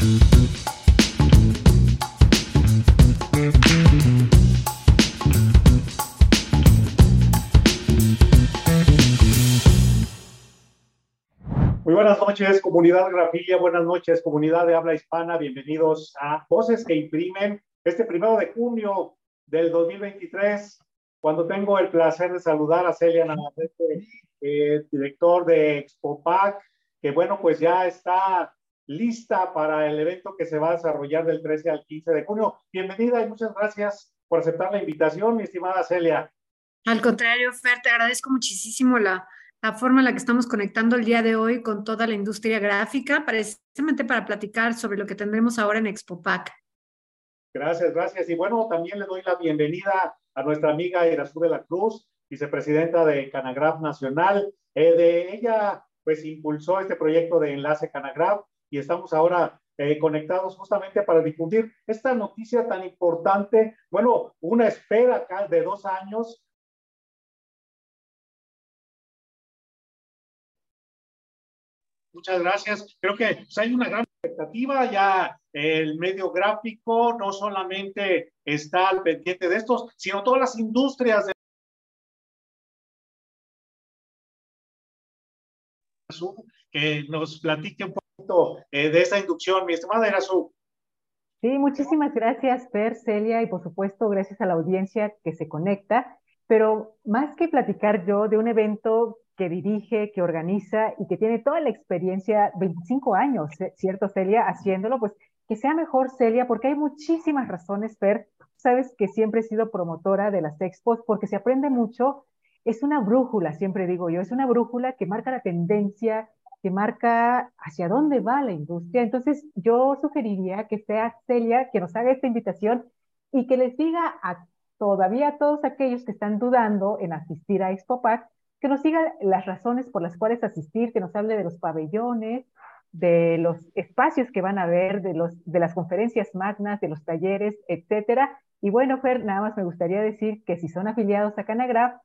Muy buenas noches, comunidad Grafía, buenas noches, comunidad de habla hispana, bienvenidos a Voces que Imprimen, este primero de junio del 2023, cuando tengo el placer de saludar a Celia Navarrete, eh, director de Expopac, que bueno, pues ya está lista para el evento que se va a desarrollar del 13 al 15 de junio. Bienvenida y muchas gracias por aceptar la invitación, mi estimada Celia. Al contrario, Fer, te agradezco muchísimo la, la forma en la que estamos conectando el día de hoy con toda la industria gráfica, precisamente para platicar sobre lo que tendremos ahora en Expopac. Gracias, gracias. Y bueno, también le doy la bienvenida a nuestra amiga Irazú de la Cruz, vicepresidenta de Canagraf Nacional. Eh, de ella, pues impulsó este proyecto de enlace Canagraf y estamos ahora eh, conectados justamente para difundir esta noticia tan importante. Bueno, una espera acá de dos años Muchas gracias. Creo que pues, hay una gran expectativa. Ya el medio gráfico no solamente está al pendiente de estos, sino todas las industrias de que nos platique un poquito eh, de esta inducción. Mi estimada Erasu. Sí, muchísimas gracias, Per, Celia, y por supuesto, gracias a la audiencia que se conecta. Pero más que platicar yo de un evento que dirige, que organiza y que tiene toda la experiencia, 25 años, ¿cierto, Celia? Haciéndolo, pues que sea mejor, Celia, porque hay muchísimas razones, Per. Sabes que siempre he sido promotora de las expos porque se aprende mucho. Es una brújula, siempre digo yo, es una brújula que marca la tendencia, que marca hacia dónde va la industria. Entonces, yo sugeriría que sea Celia que nos haga esta invitación y que les diga a todavía a todos aquellos que están dudando en asistir a ExpoPac, que nos diga las razones por las cuales asistir, que nos hable de los pabellones, de los espacios que van a ver, de, los, de las conferencias magnas, de los talleres, etcétera. Y bueno, Fer, nada más me gustaría decir que si son afiliados a Canagraph,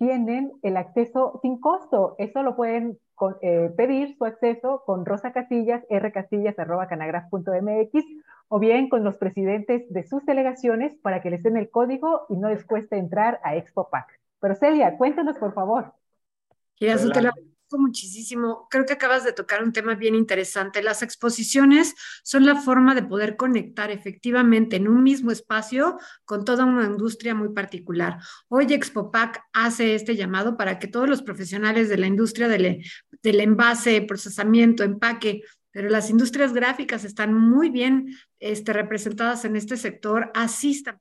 tienen el acceso sin costo. Eso lo pueden eh, pedir su acceso con Rosa Casillas, rcasillas.canagraph.mx o bien con los presidentes de sus delegaciones para que les den el código y no les cueste entrar a ExpoPac. Pero Celia, cuéntanos por favor. Lo muchísimo. Creo que acabas de tocar un tema bien interesante. Las exposiciones son la forma de poder conectar efectivamente en un mismo espacio con toda una industria muy particular. Hoy ExpoPac hace este llamado para que todos los profesionales de la industria del, del envase, procesamiento, empaque, pero las industrias gráficas están muy bien este, representadas en este sector, asistan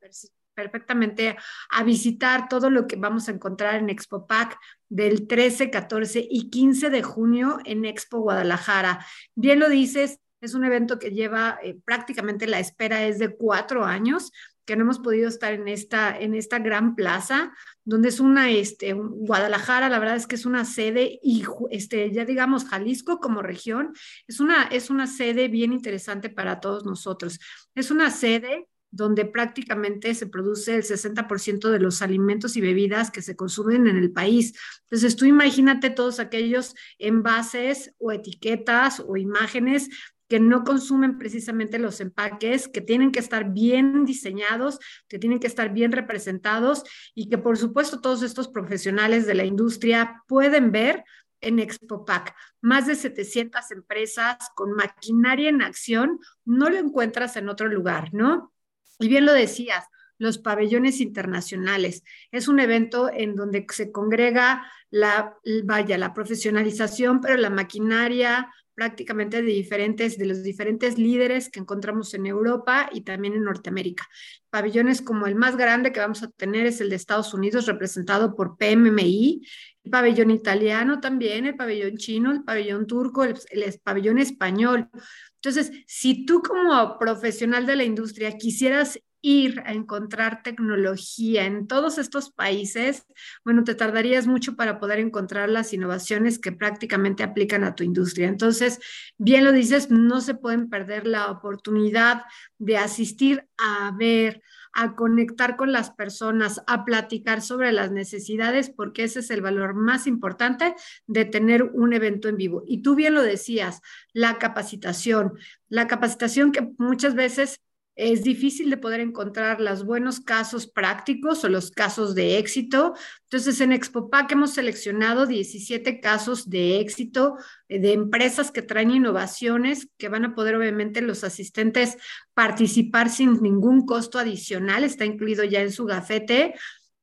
perfectamente a visitar todo lo que vamos a encontrar en Expo Pack del 13, 14 y 15 de junio en Expo Guadalajara. Bien lo dices, es un evento que lleva eh, prácticamente la espera es de cuatro años que no hemos podido estar en esta, en esta gran plaza, donde es una, este, Guadalajara, la verdad es que es una sede y, este, ya digamos, Jalisco como región, es una, es una sede bien interesante para todos nosotros. Es una sede donde prácticamente se produce el 60% de los alimentos y bebidas que se consumen en el país. Entonces, tú imagínate todos aquellos envases o etiquetas o imágenes que no consumen precisamente los empaques, que tienen que estar bien diseñados, que tienen que estar bien representados y que por supuesto todos estos profesionales de la industria pueden ver en ExpoPac. Más de 700 empresas con maquinaria en acción, no lo encuentras en otro lugar, ¿no? Y bien lo decías, los pabellones internacionales. Es un evento en donde se congrega la, vaya, la profesionalización, pero la maquinaria prácticamente de diferentes, de los diferentes líderes que encontramos en Europa y también en Norteamérica. Pabellones como el más grande que vamos a tener es el de Estados Unidos, representado por PMMI, el pabellón italiano también, el pabellón chino, el pabellón turco, el, el pabellón español. Entonces, si tú como profesional de la industria quisieras ir a encontrar tecnología en todos estos países, bueno, te tardarías mucho para poder encontrar las innovaciones que prácticamente aplican a tu industria. Entonces, bien lo dices, no se pueden perder la oportunidad de asistir a ver, a conectar con las personas, a platicar sobre las necesidades, porque ese es el valor más importante de tener un evento en vivo. Y tú bien lo decías, la capacitación, la capacitación que muchas veces es difícil de poder encontrar los buenos casos prácticos o los casos de éxito. Entonces, en ExpoPac hemos seleccionado 17 casos de éxito eh, de empresas que traen innovaciones que van a poder, obviamente, los asistentes participar sin ningún costo adicional, está incluido ya en su gafete,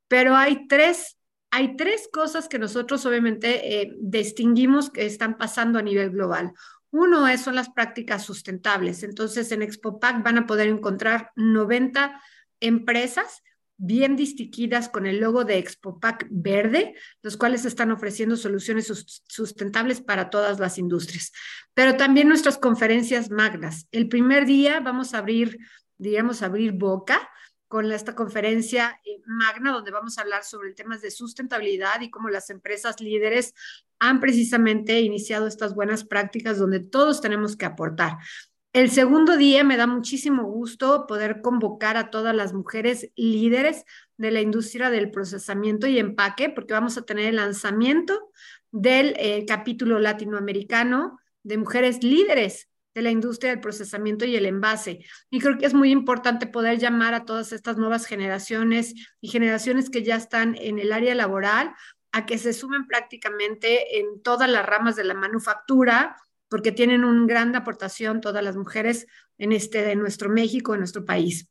pero hay tres hay tres cosas que nosotros obviamente eh, distinguimos que están pasando a nivel global. Uno es, son las prácticas sustentables. Entonces, en ExpoPac van a poder encontrar 90 empresas bien distinguidas con el logo de ExpoPac verde, los cuales están ofreciendo soluciones sustentables para todas las industrias. Pero también nuestras conferencias magnas. El primer día vamos a abrir, digamos, abrir boca con esta conferencia eh, magna donde vamos a hablar sobre temas de sustentabilidad y cómo las empresas líderes han precisamente iniciado estas buenas prácticas donde todos tenemos que aportar. El segundo día me da muchísimo gusto poder convocar a todas las mujeres líderes de la industria del procesamiento y empaque, porque vamos a tener el lanzamiento del eh, capítulo latinoamericano de mujeres líderes de la industria del procesamiento y el envase. Y creo que es muy importante poder llamar a todas estas nuevas generaciones y generaciones que ya están en el área laboral a que se sumen prácticamente en todas las ramas de la manufactura, porque tienen una gran aportación todas las mujeres en este de nuestro México, en nuestro país.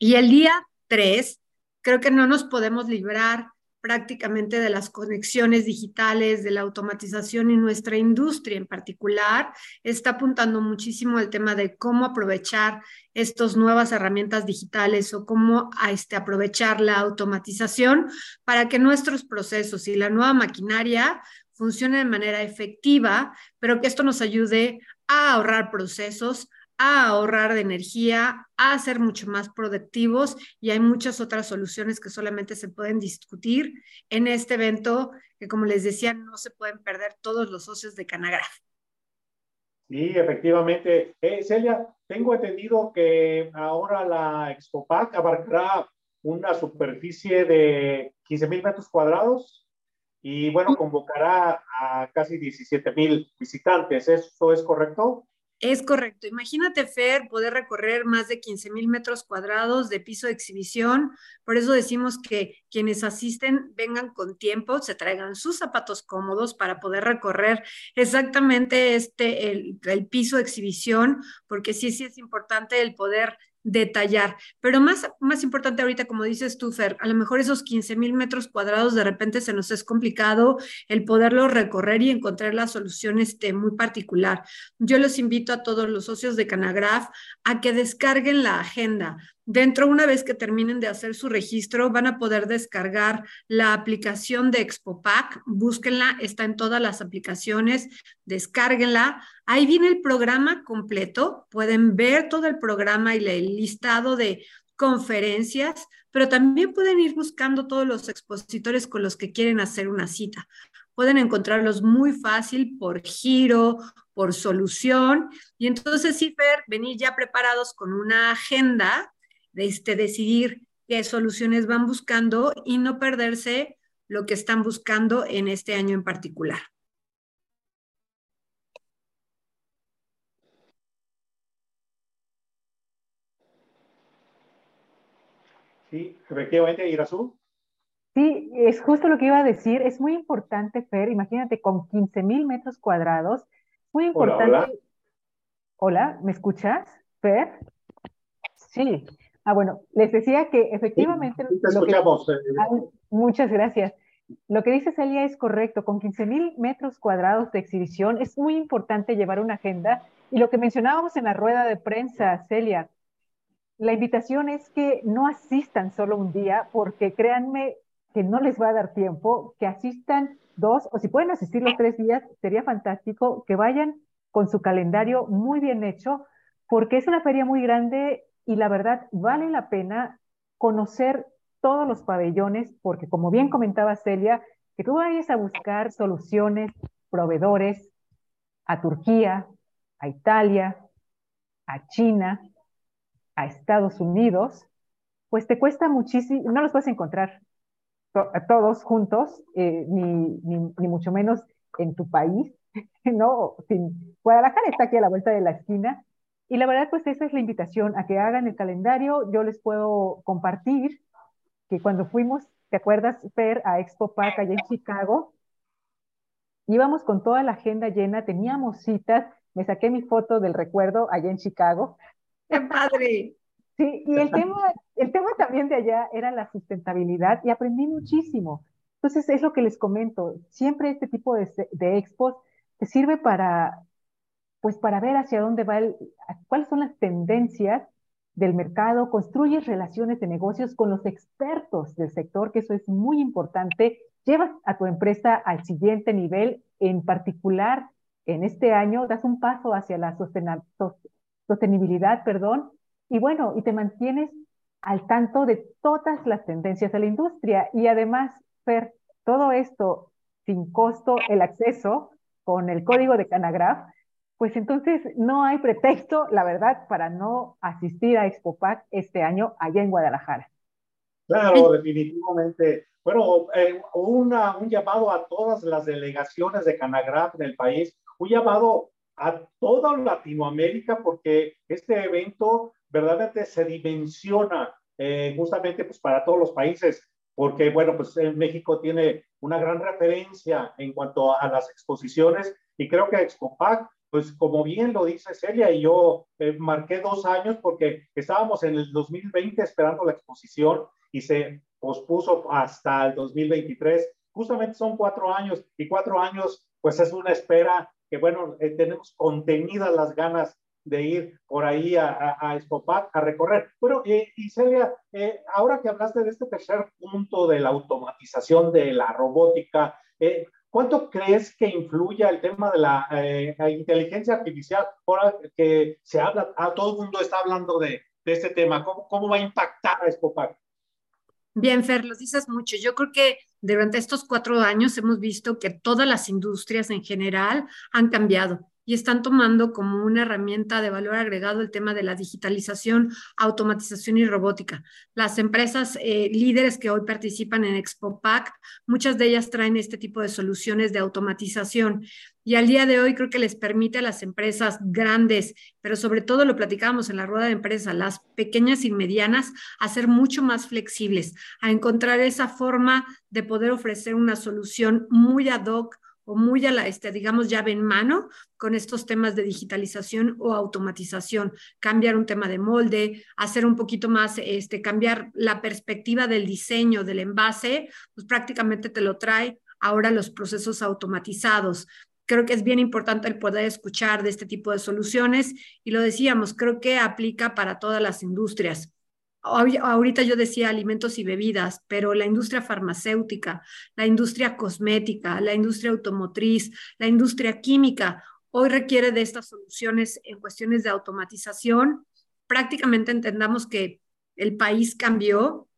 Y el día 3, creo que no nos podemos librar prácticamente de las conexiones digitales, de la automatización y nuestra industria en particular está apuntando muchísimo al tema de cómo aprovechar estas nuevas herramientas digitales o cómo a este, aprovechar la automatización para que nuestros procesos y la nueva maquinaria funcionen de manera efectiva, pero que esto nos ayude a ahorrar procesos, a ahorrar de energía, a ser mucho más productivos y hay muchas otras soluciones que solamente se pueden discutir en este evento que como les decía no se pueden perder todos los socios de Canagraf. Sí, efectivamente. Eh, Celia, tengo entendido que ahora la ExpoPac abarcará una superficie de 15 mil metros cuadrados y bueno, convocará a casi 17 mil visitantes. ¿Eso es correcto? Es correcto. Imagínate, Fer, poder recorrer más de 15 mil metros cuadrados de piso de exhibición. Por eso decimos que quienes asisten vengan con tiempo, se traigan sus zapatos cómodos para poder recorrer exactamente este, el, el piso de exhibición, porque sí, sí es importante el poder detallar. Pero más, más importante ahorita, como dices tú, Fer, a lo mejor esos 15 mil metros cuadrados de repente se nos es complicado el poderlo recorrer y encontrar la solución este, muy particular. Yo los invito a todos los socios de Canagraf a que descarguen la agenda. Dentro, una vez que terminen de hacer su registro, van a poder descargar la aplicación de ExpoPack. Búsquenla, está en todas las aplicaciones, descárguenla. Ahí viene el programa completo. Pueden ver todo el programa y el listado de conferencias, pero también pueden ir buscando todos los expositores con los que quieren hacer una cita. Pueden encontrarlos muy fácil por giro, por solución. Y entonces, sí, Fer, venir ya preparados con una agenda de este, decidir qué soluciones van buscando y no perderse lo que están buscando en este año en particular. Sí, efectivamente, Irasú. Sí, es justo lo que iba a decir. Es muy importante, Fer, imagínate, con 15 mil metros cuadrados, muy importante. Hola, hola. hola, ¿me escuchas, Fer? Sí, Ah, bueno, les decía que efectivamente... te escuchamos. Eh, muchas gracias. Lo que dice Celia es correcto. Con 15 mil metros cuadrados de exhibición es muy importante llevar una agenda. Y lo que mencionábamos en la rueda de prensa, Celia, la invitación es que no asistan solo un día, porque créanme que no les va a dar tiempo, que asistan dos, o si pueden asistir los tres días, sería fantástico que vayan con su calendario muy bien hecho, porque es una feria muy grande y la verdad vale la pena conocer todos los pabellones porque como bien comentaba Celia, que tú vayas a buscar soluciones, proveedores a Turquía, a Italia, a China, a Estados Unidos, pues te cuesta muchísimo, no los puedes encontrar todos juntos, eh, ni, ni, mucho menos en tu país, ¿no? Sin, Guadalajara está aquí a la vuelta de la esquina, y la verdad, pues esa es la invitación a que hagan el calendario. Yo les puedo compartir que cuando fuimos, ¿te acuerdas, Fer, a Expo Park allá en Chicago? Íbamos con toda la agenda llena, teníamos citas, me saqué mi foto del recuerdo allá en Chicago. ¡Qué padre! Sí, y el tema, el tema también de allá era la sustentabilidad y aprendí muchísimo. Entonces, es lo que les comento, siempre este tipo de, de expos te sirve para, pues para ver hacia dónde va el, cuáles son las tendencias del mercado, construyes relaciones de negocios con los expertos del sector, que eso es muy importante, llevas a tu empresa al siguiente nivel, en particular en este año das un paso hacia la sostenibilidad, perdón, y bueno, y te mantienes al tanto de todas las tendencias de la industria. Y además, Fer, todo esto sin costo, el acceso con el código de Canagraph, pues entonces no hay pretexto, la verdad, para no asistir a ExpoPac este año allá en Guadalajara. Claro, definitivamente. Bueno, eh, una, un llamado a todas las delegaciones de Canagraph en el país, un llamado a toda Latinoamérica, porque este evento verdaderamente se dimensiona eh, justamente pues, para todos los países, porque, bueno, pues México tiene una gran referencia en cuanto a las exposiciones y creo que ExpoPac pues como bien lo dice Celia, y yo eh, marqué dos años porque estábamos en el 2020 esperando la exposición y se pospuso hasta el 2023. Justamente son cuatro años y cuatro años pues es una espera que bueno, eh, tenemos contenidas las ganas de ir por ahí a, a, a a recorrer. Bueno, eh, y Celia, ahora que hablaste de este tercer punto de la automatización de la robótica, ¿Cuánto crees que influya el tema de la eh, inteligencia artificial? Ahora que se habla, a ah, todo el mundo está hablando de, este tema, ¿cómo, ¿cómo, va a impactar a Escopac? Bien, Fer, lo dices mucho. Yo creo que durante estos cuatro años hemos visto que todas las industrias en general han cambiado y están tomando como una herramienta de valor agregado el tema de la digitalización, automatización y robótica. Las empresas eh, líderes que hoy participan en ExpoPac, muchas de ellas traen este tipo de soluciones de automatización y al día de hoy creo que les permite a las empresas grandes, pero sobre todo lo platicábamos en la rueda de empresa, las pequeñas y medianas, a ser mucho más flexibles, a encontrar esa forma de poder ofrecer una solución muy ad hoc o muy a la, este, digamos, llave en mano con estos temas de digitalización o automatización, cambiar un tema de molde, hacer un poquito más, este, cambiar la perspectiva del diseño del envase, pues prácticamente te lo trae ahora los procesos automatizados. Creo que es bien importante el poder escuchar de este tipo de soluciones y lo decíamos, creo que aplica para todas las industrias ahorita yo decía alimentos y bebidas, pero la industria farmacéutica, la industria cosmética, la industria automotriz, la industria química, hoy requiere de estas soluciones en cuestiones de automatización. Prácticamente entendamos que el país cambió,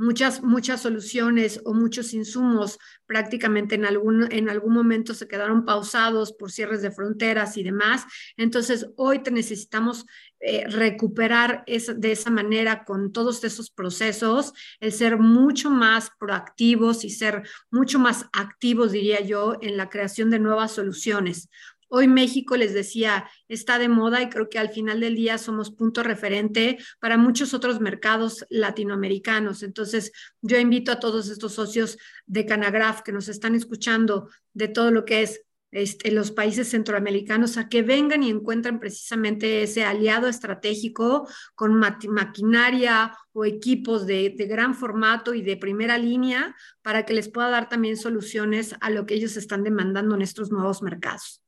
muchas, muchas soluciones o muchos insumos prácticamente en algún, en algún momento se quedaron pausados por cierres de fronteras y demás. Entonces, hoy te necesitamos eh, recuperar de esa manera con todos esos procesos, el ser mucho más proactivos y ser mucho más activos, diría yo, en la creación de nuevas soluciones. Hoy México, les decía, está de moda y creo que al final del día somos punto referente para muchos otros mercados latinoamericanos. Entonces, yo invito a todos estos socios de Canagraf que nos están escuchando de todo lo que es este, los países centroamericanos a que vengan y encuentren precisamente ese aliado estratégico con maquinaria o equipos de, de, gran formato y de primera línea para que les pueda dar también soluciones a lo que ellos están demandando en estos nuevos mercados.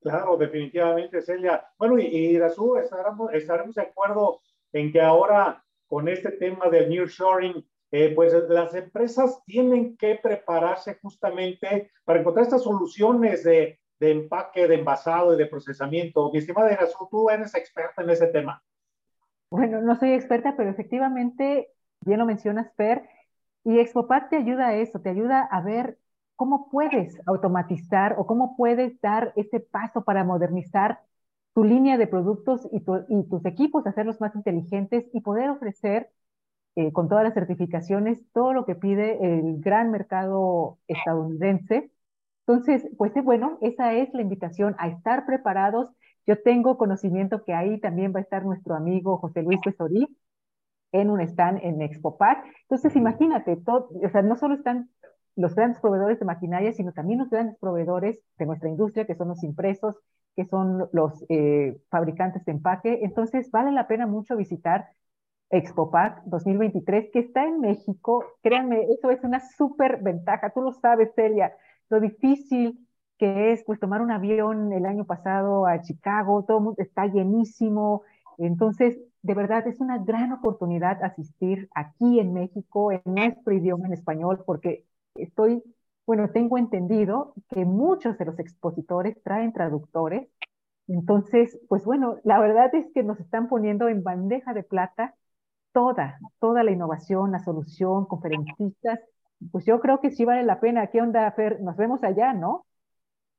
Claro, definitivamente, Celia. Bueno, y, y estaremos, estaremos de acuerdo en que ahora con este tema del nearshoring, eh, pues las empresas tienen que prepararse justamente para encontrar estas soluciones de, de empaque, de envasado y de procesamiento. Mi estimada Irazú, tú eres experta en ese tema. Bueno, no soy experta, pero efectivamente, bien lo mencionas, Per, y Expopat te ayuda a eso, te ayuda a ver ¿cómo puedes automatizar o cómo puedes dar ese paso para modernizar tu línea de productos y, tus equipos, hacerlos más inteligentes y poder ofrecer eh, con todas las certificaciones, todo lo que pide el gran mercado estadounidense. Entonces, pues bueno, esa es la invitación a estar preparados. Yo tengo conocimiento que ahí también va a estar nuestro amigo José Luis Pesorí en un stand en ExpoPac. Entonces, imagínate, todo, o sea, no solo están los grandes proveedores de maquinaria, sino también los grandes proveedores de nuestra industria, que son los impresos, que son los eh, fabricantes de empaque. Entonces, vale la pena mucho visitar ExpoPac 2023, que está en México. Créanme, eso es una súper ventaja. Tú lo sabes, Celia, lo difícil que es pues tomar un avión el año pasado a Chicago, todo está llenísimo. Entonces, de verdad es una gran oportunidad asistir aquí en México, en nuestro idioma, en español, porque estoy, bueno, tengo entendido que muchos de los expositores traen traductores. Entonces, pues bueno, la verdad es que nos están poniendo en bandeja de plata toda, toda la innovación, la solución, conferencistas. Pues yo creo que sí vale la pena. ¿Qué onda, Fer? Nos vemos allá, ¿no?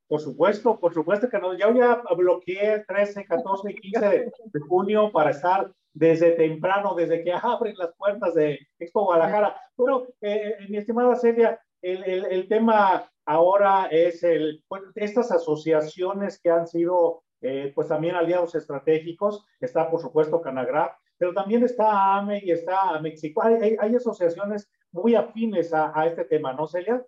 Por supuesto, por supuesto que no. Yo ya bloqueé 13, 14 y 15 de, junio para estar desde temprano, desde que abren las puertas de Expo Guadalajara. Pero, eh, mi estimada Celia, el, el, tema ahora es el, estas asociaciones que han sido, eh, pues también aliados estratégicos. Está, por supuesto, Canagraf, pero también está AME y está México. Hay, hay, asociaciones muy afines a, a este tema, ¿no, Celia?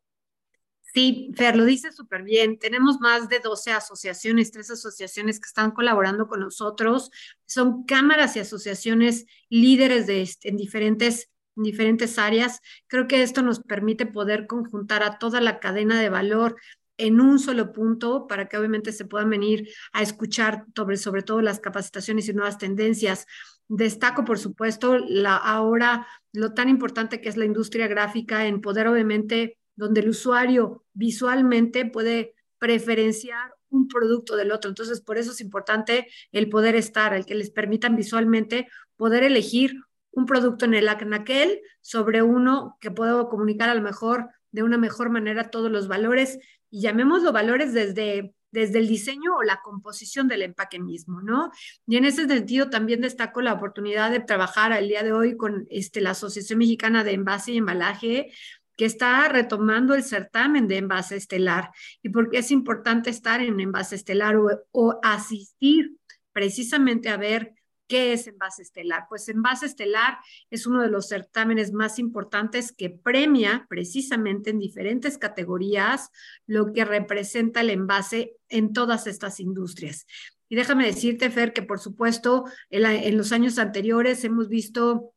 Sí, Fer, lo dice súper bien. Tenemos más de 12 asociaciones, tres asociaciones que están colaborando con nosotros. Son cámaras y asociaciones líderes de, en, diferentes, en diferentes áreas. Creo que esto nos permite poder conjuntar a toda la cadena de valor en un solo punto para que obviamente se puedan venir a escuchar sobre, sobre todo las capacitaciones y nuevas tendencias. Destaco, por supuesto, la, ahora lo tan importante que es la industria gráfica en poder obviamente donde el usuario visualmente puede preferenciar un producto del otro. Entonces, por eso es importante el poder estar, el que les permitan visualmente poder elegir un producto en el aquel sobre uno que puedo comunicar a lo mejor de una mejor manera todos los valores y llamémoslo valores desde desde el diseño o la composición del empaque mismo, ¿no? Y en ese sentido también destaco la oportunidad de trabajar el día de hoy con este, la Asociación Mexicana de Envase y Embalaje, que está retomando el certamen de envase estelar y porque es importante estar en envase estelar o, asistir precisamente a ver qué es envase estelar. Pues envase estelar es uno de los certámenes más importantes que premia precisamente en diferentes categorías lo que representa el envase en todas estas industrias. Y déjame decirte, Fer, que por supuesto en los años anteriores hemos visto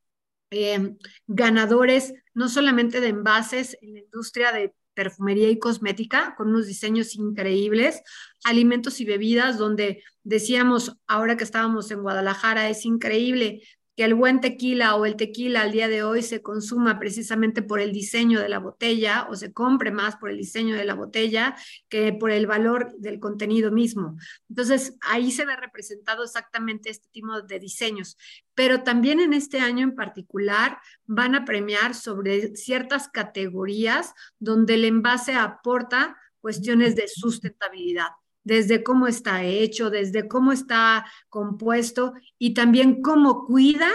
eh, ganadores no solamente de envases en la industria de perfumería y cosmética, con unos diseños increíbles, alimentos y bebidas, donde decíamos, ahora que estábamos en Guadalajara, es increíble que el buen tequila o el tequila al día de hoy se consuma precisamente por el diseño de la botella o se compre más por el diseño de la botella que por el valor del contenido mismo. Entonces, ahí se ve representado exactamente este tipo de diseños. Pero también en este año en particular van a premiar sobre ciertas categorías donde el envase aporta cuestiones de sustentabilidad desde cómo está hecho, desde cómo está compuesto y también cómo cuida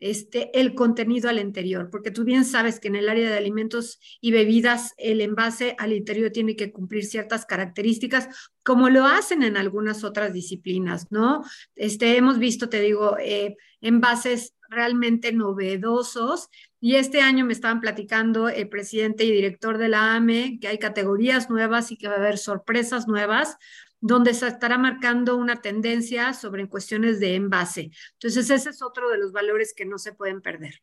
este, el contenido al interior, porque tú bien sabes que en el área de alimentos y bebidas el envase al interior tiene que cumplir ciertas características, como lo hacen en algunas otras disciplinas, ¿no? Este, hemos visto, te digo, eh, envases realmente novedosos. Y este año me estaban platicando el presidente y director de la AME que hay categorías nuevas y que va a haber sorpresas nuevas donde se estará marcando una tendencia sobre cuestiones de envase. Entonces, ese es otro de los valores que no se pueden perder.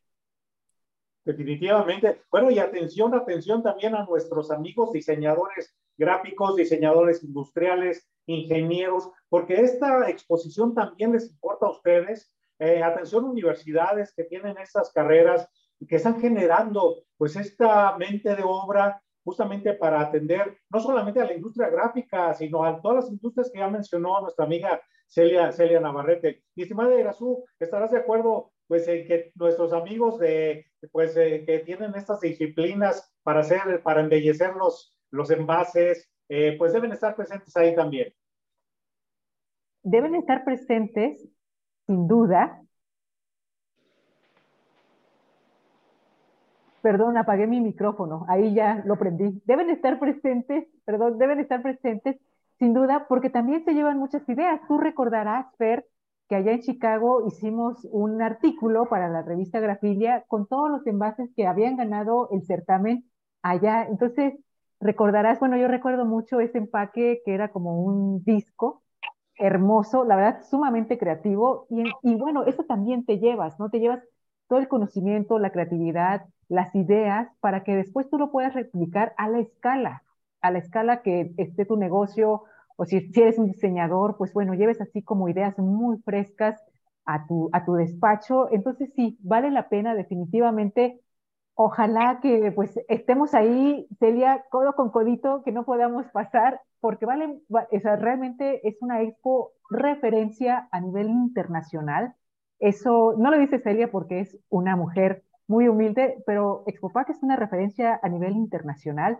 Definitivamente. Bueno, y atención, atención también a nuestros amigos diseñadores gráficos, diseñadores industriales, ingenieros, porque esta exposición también les importa a ustedes. Eh, atención, universidades que tienen estas carreras y que están generando pues esta mente de obra justamente para atender no solamente a la industria gráfica, sino a todas las industrias que ya mencionó nuestra amiga Celia, Celia Navarrete. Mi estimada Irazú, ¿estarás de acuerdo pues en que nuestros amigos de, pues, eh, que tienen estas disciplinas para hacer, para embellecer los, los envases, eh, pues deben estar presentes ahí también? Deben estar presentes, sin duda, Perdón, apagué mi micrófono, ahí ya lo prendí. Deben estar presentes, perdón, deben estar presentes, sin duda, porque también se llevan muchas ideas. Tú recordarás, Fer, que allá en Chicago hicimos un artículo para la revista Grafilia con todos los envases que habían ganado el certamen allá. Entonces, recordarás, bueno, yo recuerdo mucho ese empaque que era como un disco hermoso, la verdad, sumamente creativo. Y, y bueno, eso también te llevas, ¿no? Te llevas todo el conocimiento, la creatividad, las ideas, para que después tú lo puedas replicar a la escala, a la escala que esté tu negocio, o si, eres un diseñador, pues bueno, lleves así como ideas muy frescas a tu, a tu despacho. Entonces sí, vale la pena definitivamente. Ojalá que pues estemos ahí, Celia, codo con codito, que no podamos pasar, porque vale, o realmente es una expo referencia a nivel internacional. Eso no lo dice Celia porque es una mujer muy humilde, pero Expopac es una referencia a nivel internacional.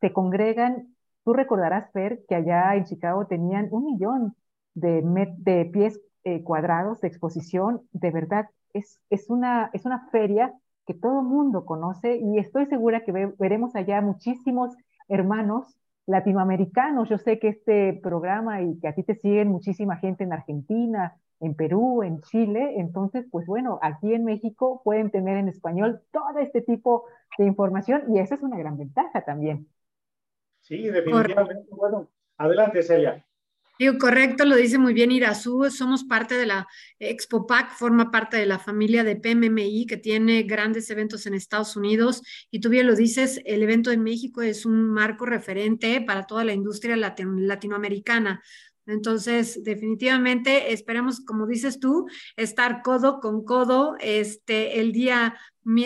Se congregan Tú recordarás, Fer, que allá en Chicago tenían un millón de, pies eh, cuadrados de exposición. De verdad, es, es, una, es una feria que todo mundo conoce y estoy segura que veremos allá muchísimos hermanos latinoamericanos. Yo sé que este programa y que a ti te siguen muchísima gente en Argentina, en Perú, en Chile. Entonces, pues bueno, aquí en México pueden tener en español todo este tipo de información y esa es una gran ventaja también. Sí, definitivamente. Bueno, adelante, Celia. correcto, lo dice muy bien Irazú, somos parte de la Expo PAC, forma parte de la familia de PMMI que tiene grandes eventos en Estados Unidos y tú bien lo dices, el evento en México es un marco referente para toda la industria latinoamericana. Entonces, definitivamente esperemos, como dices tú, estar codo con codo este, el día,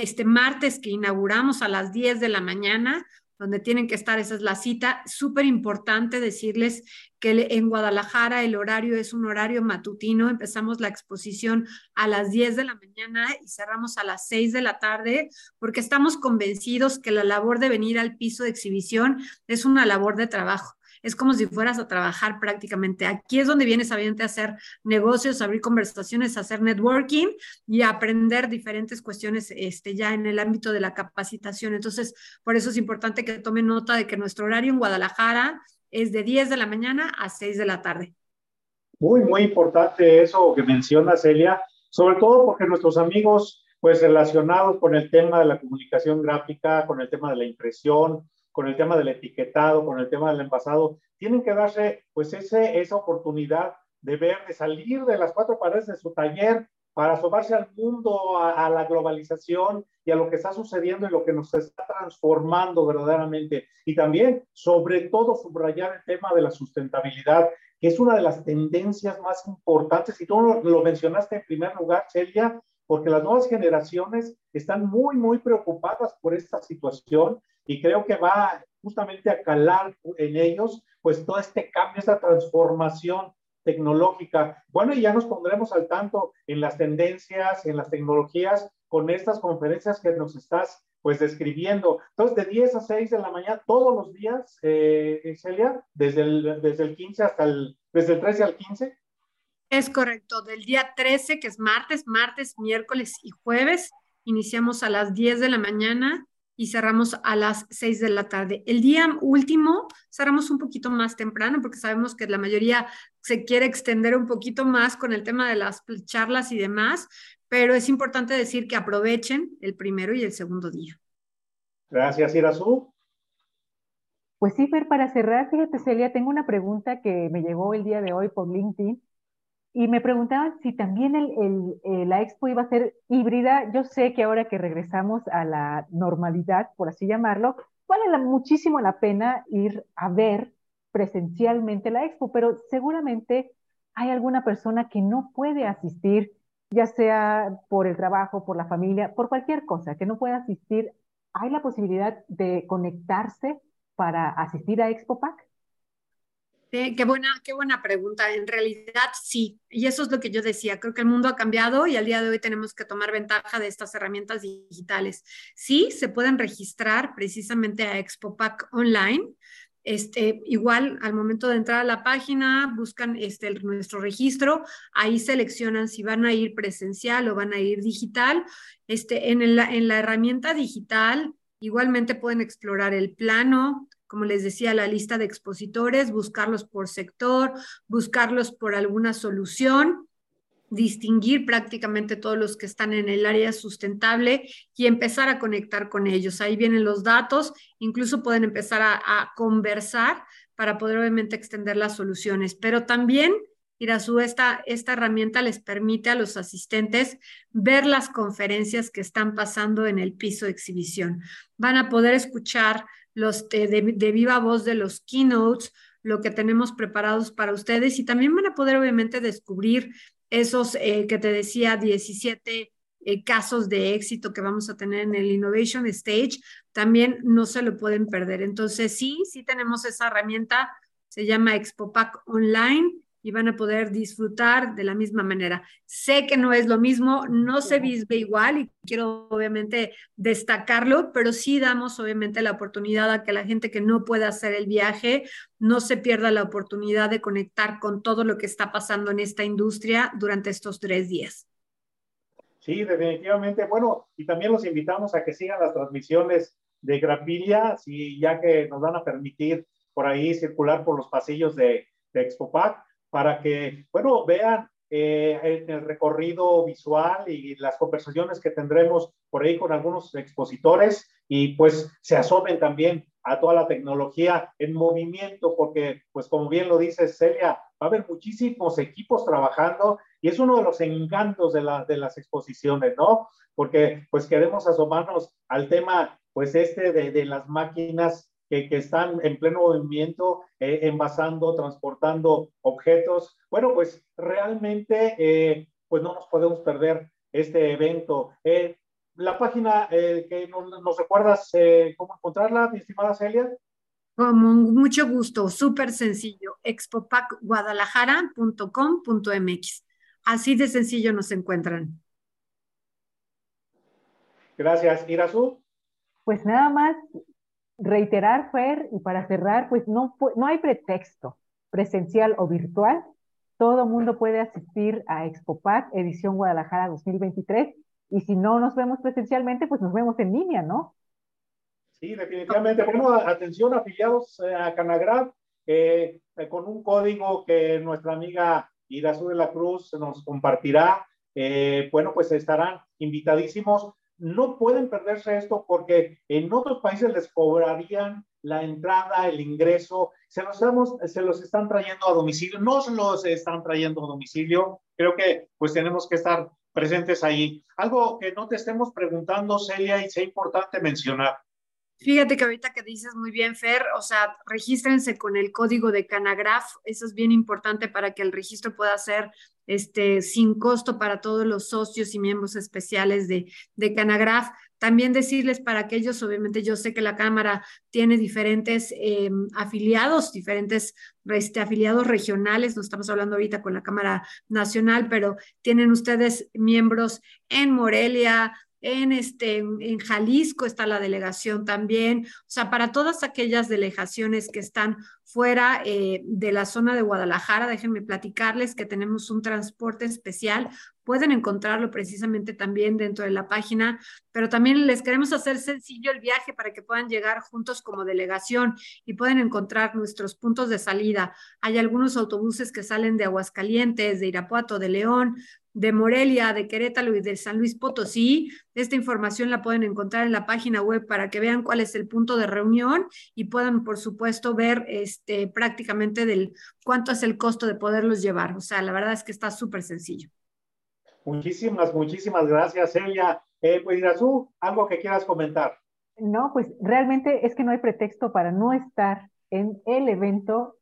este martes que inauguramos a las 10 de la mañana donde tienen que estar, esa es la cita. Súper importante decirles que en Guadalajara el horario es un horario matutino, empezamos la exposición a las 10 de la mañana y cerramos a las 6 de la tarde, porque estamos convencidos que la labor de venir al piso de exhibición es una labor de trabajo es como si fueras a trabajar prácticamente. Aquí es donde vienes a hacer negocios, abrir conversaciones, hacer networking y aprender diferentes cuestiones este, ya en el ámbito de la capacitación. Entonces, por eso es importante que tomen nota de que nuestro horario en Guadalajara es de 10 de la mañana a 6 de la tarde. Muy, muy importante eso que menciona Celia, sobre todo porque nuestros amigos, pues relacionados con el tema de la comunicación gráfica, con el tema de la impresión, con el tema del etiquetado, con el tema del envasado, tienen que darse pues ese, esa oportunidad de ver, de salir de las cuatro paredes de su taller para asomarse al mundo, a, la globalización y a lo que está sucediendo y lo que nos está transformando verdaderamente. Y también, sobre todo, subrayar el tema de la sustentabilidad, que es una de las tendencias más importantes. Y tú lo, lo mencionaste en primer lugar, Celia, porque las nuevas generaciones están muy, muy preocupadas por esta situación y creo que va justamente a calar en ellos pues todo este cambio, esta transformación tecnológica. Bueno, y ya nos pondremos al tanto en las tendencias, en las tecnologías, con estas conferencias que nos estás pues describiendo. Entonces, de 10 a 6 de la mañana, todos los días, eh, Celia, desde el, desde el 15 hasta el, desde el 13 al 15. Es correcto, del día 13, que es martes, martes, miércoles y jueves, iniciamos a las 10 de la mañana y cerramos a las 6 de la tarde. El día último cerramos un poquito más temprano porque sabemos que la mayoría se quiere extender un poquito más con el tema de las charlas y demás, pero es importante decir que aprovechen el primero y el segundo día. Gracias, Irazú. Pues sí, Fer, para cerrar, fíjate, Celia, tengo una pregunta que me llegó el día de hoy por LinkedIn y me preguntaban si también eh, la expo iba a ser híbrida. Yo sé que ahora que regresamos a la normalidad, por así llamarlo, vale muchísimo la pena ir a ver presencialmente la expo, pero seguramente hay alguna persona que no puede asistir, ya sea por el trabajo, por la familia, por cualquier cosa, que no puede asistir. ¿Hay la posibilidad de conectarse para asistir a Expo Qué, buena, qué buena pregunta. En realidad, sí. Y eso es lo que yo decía. Creo que el mundo ha cambiado y al día de hoy tenemos que tomar ventaja de estas herramientas digitales. Sí, se pueden registrar precisamente a ExpoPack online este, igual al momento de entrar a la página, buscan este, nuestro registro, ahí seleccionan si van a ir presencial o van a ir digital. Este, en, la, en la herramienta digital, igualmente pueden explorar el plano, como les decía, la lista de expositores, buscarlos por sector, buscarlos por alguna solución distinguir prácticamente todos los que están en el área sustentable y empezar a conectar con ellos. Ahí vienen los datos, incluso pueden empezar a, conversar para poder obviamente extender las soluciones, pero también Irasu, esta, esta herramienta les permite a los asistentes ver las conferencias que están pasando en el piso de exhibición. Van a poder escuchar los de, de viva voz de los keynotes, lo que tenemos preparados para ustedes. Y también van a poder obviamente descubrir esos eh, que te decía, 17 eh, casos de éxito que vamos a tener en el Innovation Stage, también no se lo pueden perder. Entonces, sí, sí tenemos esa herramienta, se llama ExpoPack Online y van a poder disfrutar de la misma manera. Sé que no es lo mismo, no se vive igual y quiero obviamente destacarlo, pero sí damos obviamente la oportunidad a que la gente que no pueda hacer el viaje no se pierda la oportunidad de conectar con todo lo que está pasando en esta industria durante estos tres días. Sí, definitivamente. Bueno, y también los invitamos a que sigan las transmisiones de Grapilla, si ya que nos van a permitir por ahí circular por los pasillos de, de ExpoPac para que, bueno, vean eh, el recorrido visual y las conversaciones que tendremos por ahí con algunos expositores y pues se asomen también a toda la tecnología en movimiento, porque pues como bien lo dice Celia, va a haber muchísimos equipos trabajando y es uno de los encantos de, la, de las exposiciones, ¿no? Porque pues queremos asomarnos al tema pues este de, de las máquinas que, están en pleno movimiento, eh, envasando, transportando objetos. Bueno, pues realmente, eh, pues no nos podemos perder este evento. Eh, la página que nos, recuerdas cómo encontrarla, mi estimada Celia. Con mucho gusto, súper sencillo, expopacguadalajara.com.mx. Así de sencillo nos encuentran. Gracias. Irasu. Pues nada más reiterar, Fer, y para cerrar, pues no, no hay pretexto, presencial o virtual. Todo mundo puede asistir a ExpoPac, edición Guadalajara 2023, y si no nos vemos presencialmente, pues nos vemos en línea, ¿no? Sí, definitivamente. Bueno, atención afiliados eh, a Canagrad, eh, con un código que nuestra amiga Irazú de la Cruz nos compartirá. Eh, bueno, pues estarán invitadísimos no pueden perderse esto porque en otros países les cobrarían la entrada, el ingreso, se los, se los están trayendo a domicilio, no se los están trayendo a domicilio, creo que pues tenemos que estar presentes ahí. Algo que no te estemos preguntando, Celia, y sea importante mencionar. Fíjate que ahorita que dices muy bien, Fer, o sea, regístrense con el código de Canagraf, eso es bien importante para que el registro pueda ser este, sin costo para todos los socios y miembros especiales de, de Canagraf. También decirles para aquellos, obviamente yo sé que la Cámara tiene diferentes eh, afiliados, diferentes este, afiliados regionales, no estamos hablando ahorita con la Cámara Nacional, pero tienen ustedes miembros en Morelia, en, este, Jalisco está la delegación también, o sea, para todas aquellas delegaciones que están fuera eh, de la zona de Guadalajara, déjenme platicarles que tenemos un transporte especial, pueden encontrarlo precisamente también dentro de la página, pero también les queremos hacer sencillo el viaje para que puedan llegar juntos como delegación y pueden encontrar nuestros puntos de salida. Hay algunos autobuses que salen de Aguascalientes, de Irapuato, de León, de Morelia, de Querétaro y de San Luis Potosí. Esta información la pueden encontrar en la página web para que vean cuál es el punto de reunión y puedan, por supuesto, ver este, prácticamente del cuánto es el costo de poderlos llevar. O sea, la verdad es que está súper sencillo. Muchísimas, muchísimas gracias, Celia. Eh, pues, Irazú, algo que quieras comentar. No, pues realmente es que no hay pretexto para no estar en el evento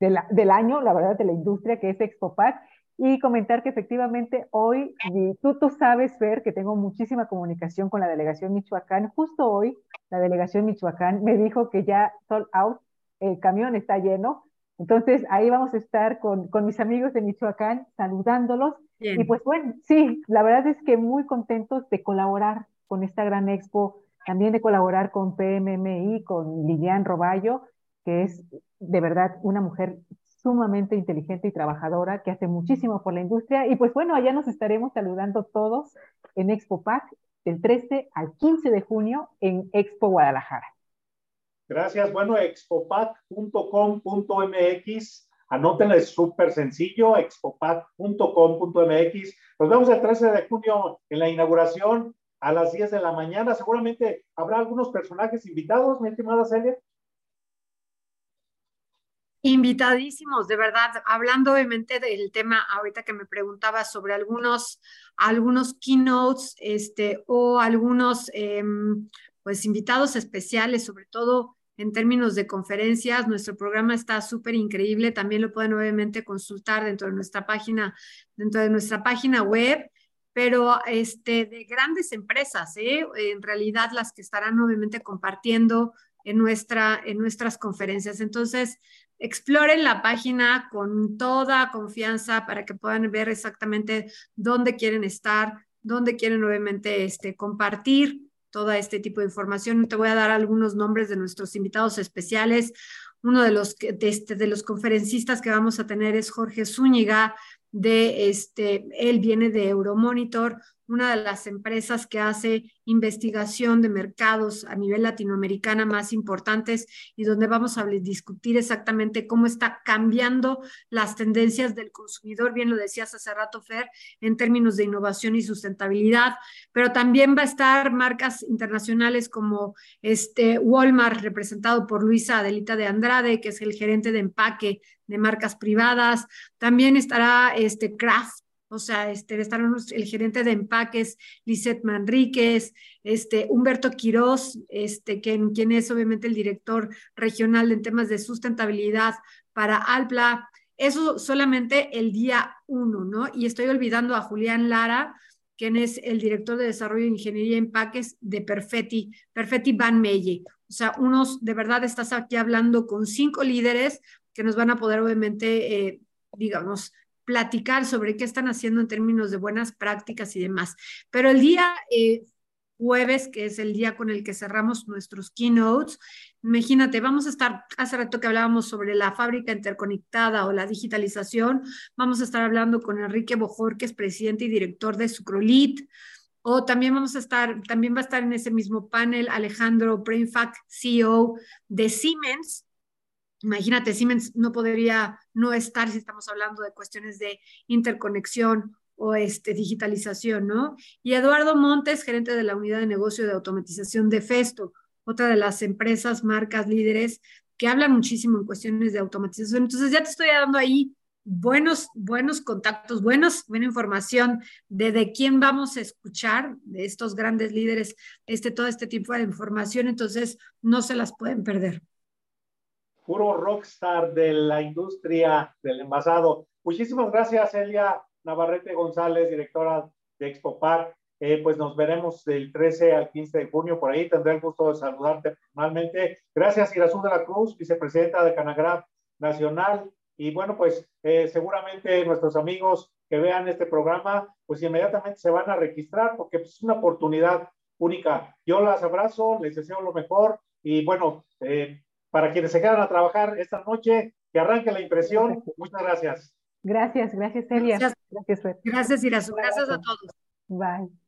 del año, la verdad, de la industria, que es ExpoPac y comentar que efectivamente hoy, tú, tú sabes, Fer, que tengo muchísima comunicación con la delegación Michoacán. Justo hoy, la delegación Michoacán me dijo que ya sold out, el camión está lleno. Entonces, ahí vamos a estar con, con mis amigos de Michoacán saludándolos. Y pues bueno, sí, la verdad es que muy contentos de colaborar con esta gran expo, también de colaborar con PMMI, con Lilian Roballo, que es de verdad una mujer sumamente inteligente y trabajadora que hace muchísimo por la industria. Y pues bueno, allá nos estaremos saludando todos en Expo PAC del 13 al 15 de junio en Expo Guadalajara. Gracias. Bueno, expopac.com.mx. Anótenlo, es súper sencillo, expopac.com.mx. Nos vemos el 13 de junio en la inauguración a las 10 de la mañana. Seguramente habrá algunos personajes invitados, mi estimada Celia. Invitadísimos, de verdad, hablando obviamente del tema ahorita que me preguntaba sobre algunos, algunos keynotes este, o algunos em, pues invitados especiales, sobre todo en términos de conferencias. Nuestro programa está súper increíble. También lo pueden obviamente consultar dentro de nuestra página, dentro de nuestra página web pero este, de grandes empresas, ¿eh? en realidad las que estarán obviamente compartiendo en, nuestra, en nuestras conferencias. Entonces, exploren la página con toda confianza para que puedan ver exactamente dónde quieren estar, dónde quieren obviamente este, compartir todo este tipo de información. Te voy a dar algunos nombres de nuestros invitados especiales. Uno de los, de, este, de los conferencistas que vamos a tener es Jorge Zúñiga, de este, él viene de Euromonitor, una de las empresas que hace investigación de mercados a nivel latinoamericana más importantes y donde vamos a discutir exactamente cómo está cambiando las tendencias del consumidor, bien lo decías hace rato, Fer, en términos de innovación y sustentabilidad, pero también va a estar marcas internacionales como este Walmart, representado por Luisa Adelita de Andrade, que es el gerente de empaque de marcas privadas, también estará este Kraft, o sea, este, el gerente de empaques, Lisette Manríquez, este, Humberto Quirós, este, quien, quien es obviamente el director regional en temas de sustentabilidad para Alpla. Eso solamente el día uno, ¿no? Y estoy olvidando a Julián Lara, quien es el director de desarrollo de ingeniería y empaques de Perfetti, Perfetti Van Melle. O sea, unos, de verdad, estás aquí hablando con cinco líderes que nos van a poder, obviamente, eh, digamos, platicar sobre qué están haciendo en términos de buenas prácticas y demás. Pero el día eh, jueves, que es el día con el que cerramos nuestros keynotes, imagínate, vamos a estar, hace rato que hablábamos sobre la fábrica interconectada o la digitalización, vamos a estar hablando con Enrique Bojor, que es presidente y director de Sucrolit, o también vamos a estar, también va a estar en ese mismo panel Alejandro Brainfact, CEO de Siemens, Imagínate, Siemens no podría no estar si estamos hablando de cuestiones de interconexión o este, digitalización, ¿no? Y Eduardo Montes, gerente de la unidad de negocio de automatización de Festo, otra de las empresas, marcas, líderes que hablan muchísimo en cuestiones de automatización. Entonces ya te estoy dando ahí buenos, buenos contactos, buenos, buena información de, de quién vamos a escuchar, de estos grandes líderes, este, todo este tipo de información. Entonces no se las pueden perder puro rockstar de la industria del envasado. Muchísimas gracias, Elia Navarrete González, directora de Expo Park. Eh, pues nos veremos del 13 al 15 de junio por ahí. Tendré el gusto de saludarte personalmente. Gracias, Irazú de la Cruz, vicepresidenta de Canagraf Nacional. Y bueno, pues eh, seguramente nuestros amigos que vean este programa, pues inmediatamente se van a registrar porque pues, es una oportunidad única. Yo las abrazo, les deseo lo mejor y bueno, eh, para quienes se quedan a trabajar esta noche, que arranque la impresión. Muchas gracias. Gracias, gracias, Elia. Gracias, gracias, gracias Irazu. Gracias a todos. Bye.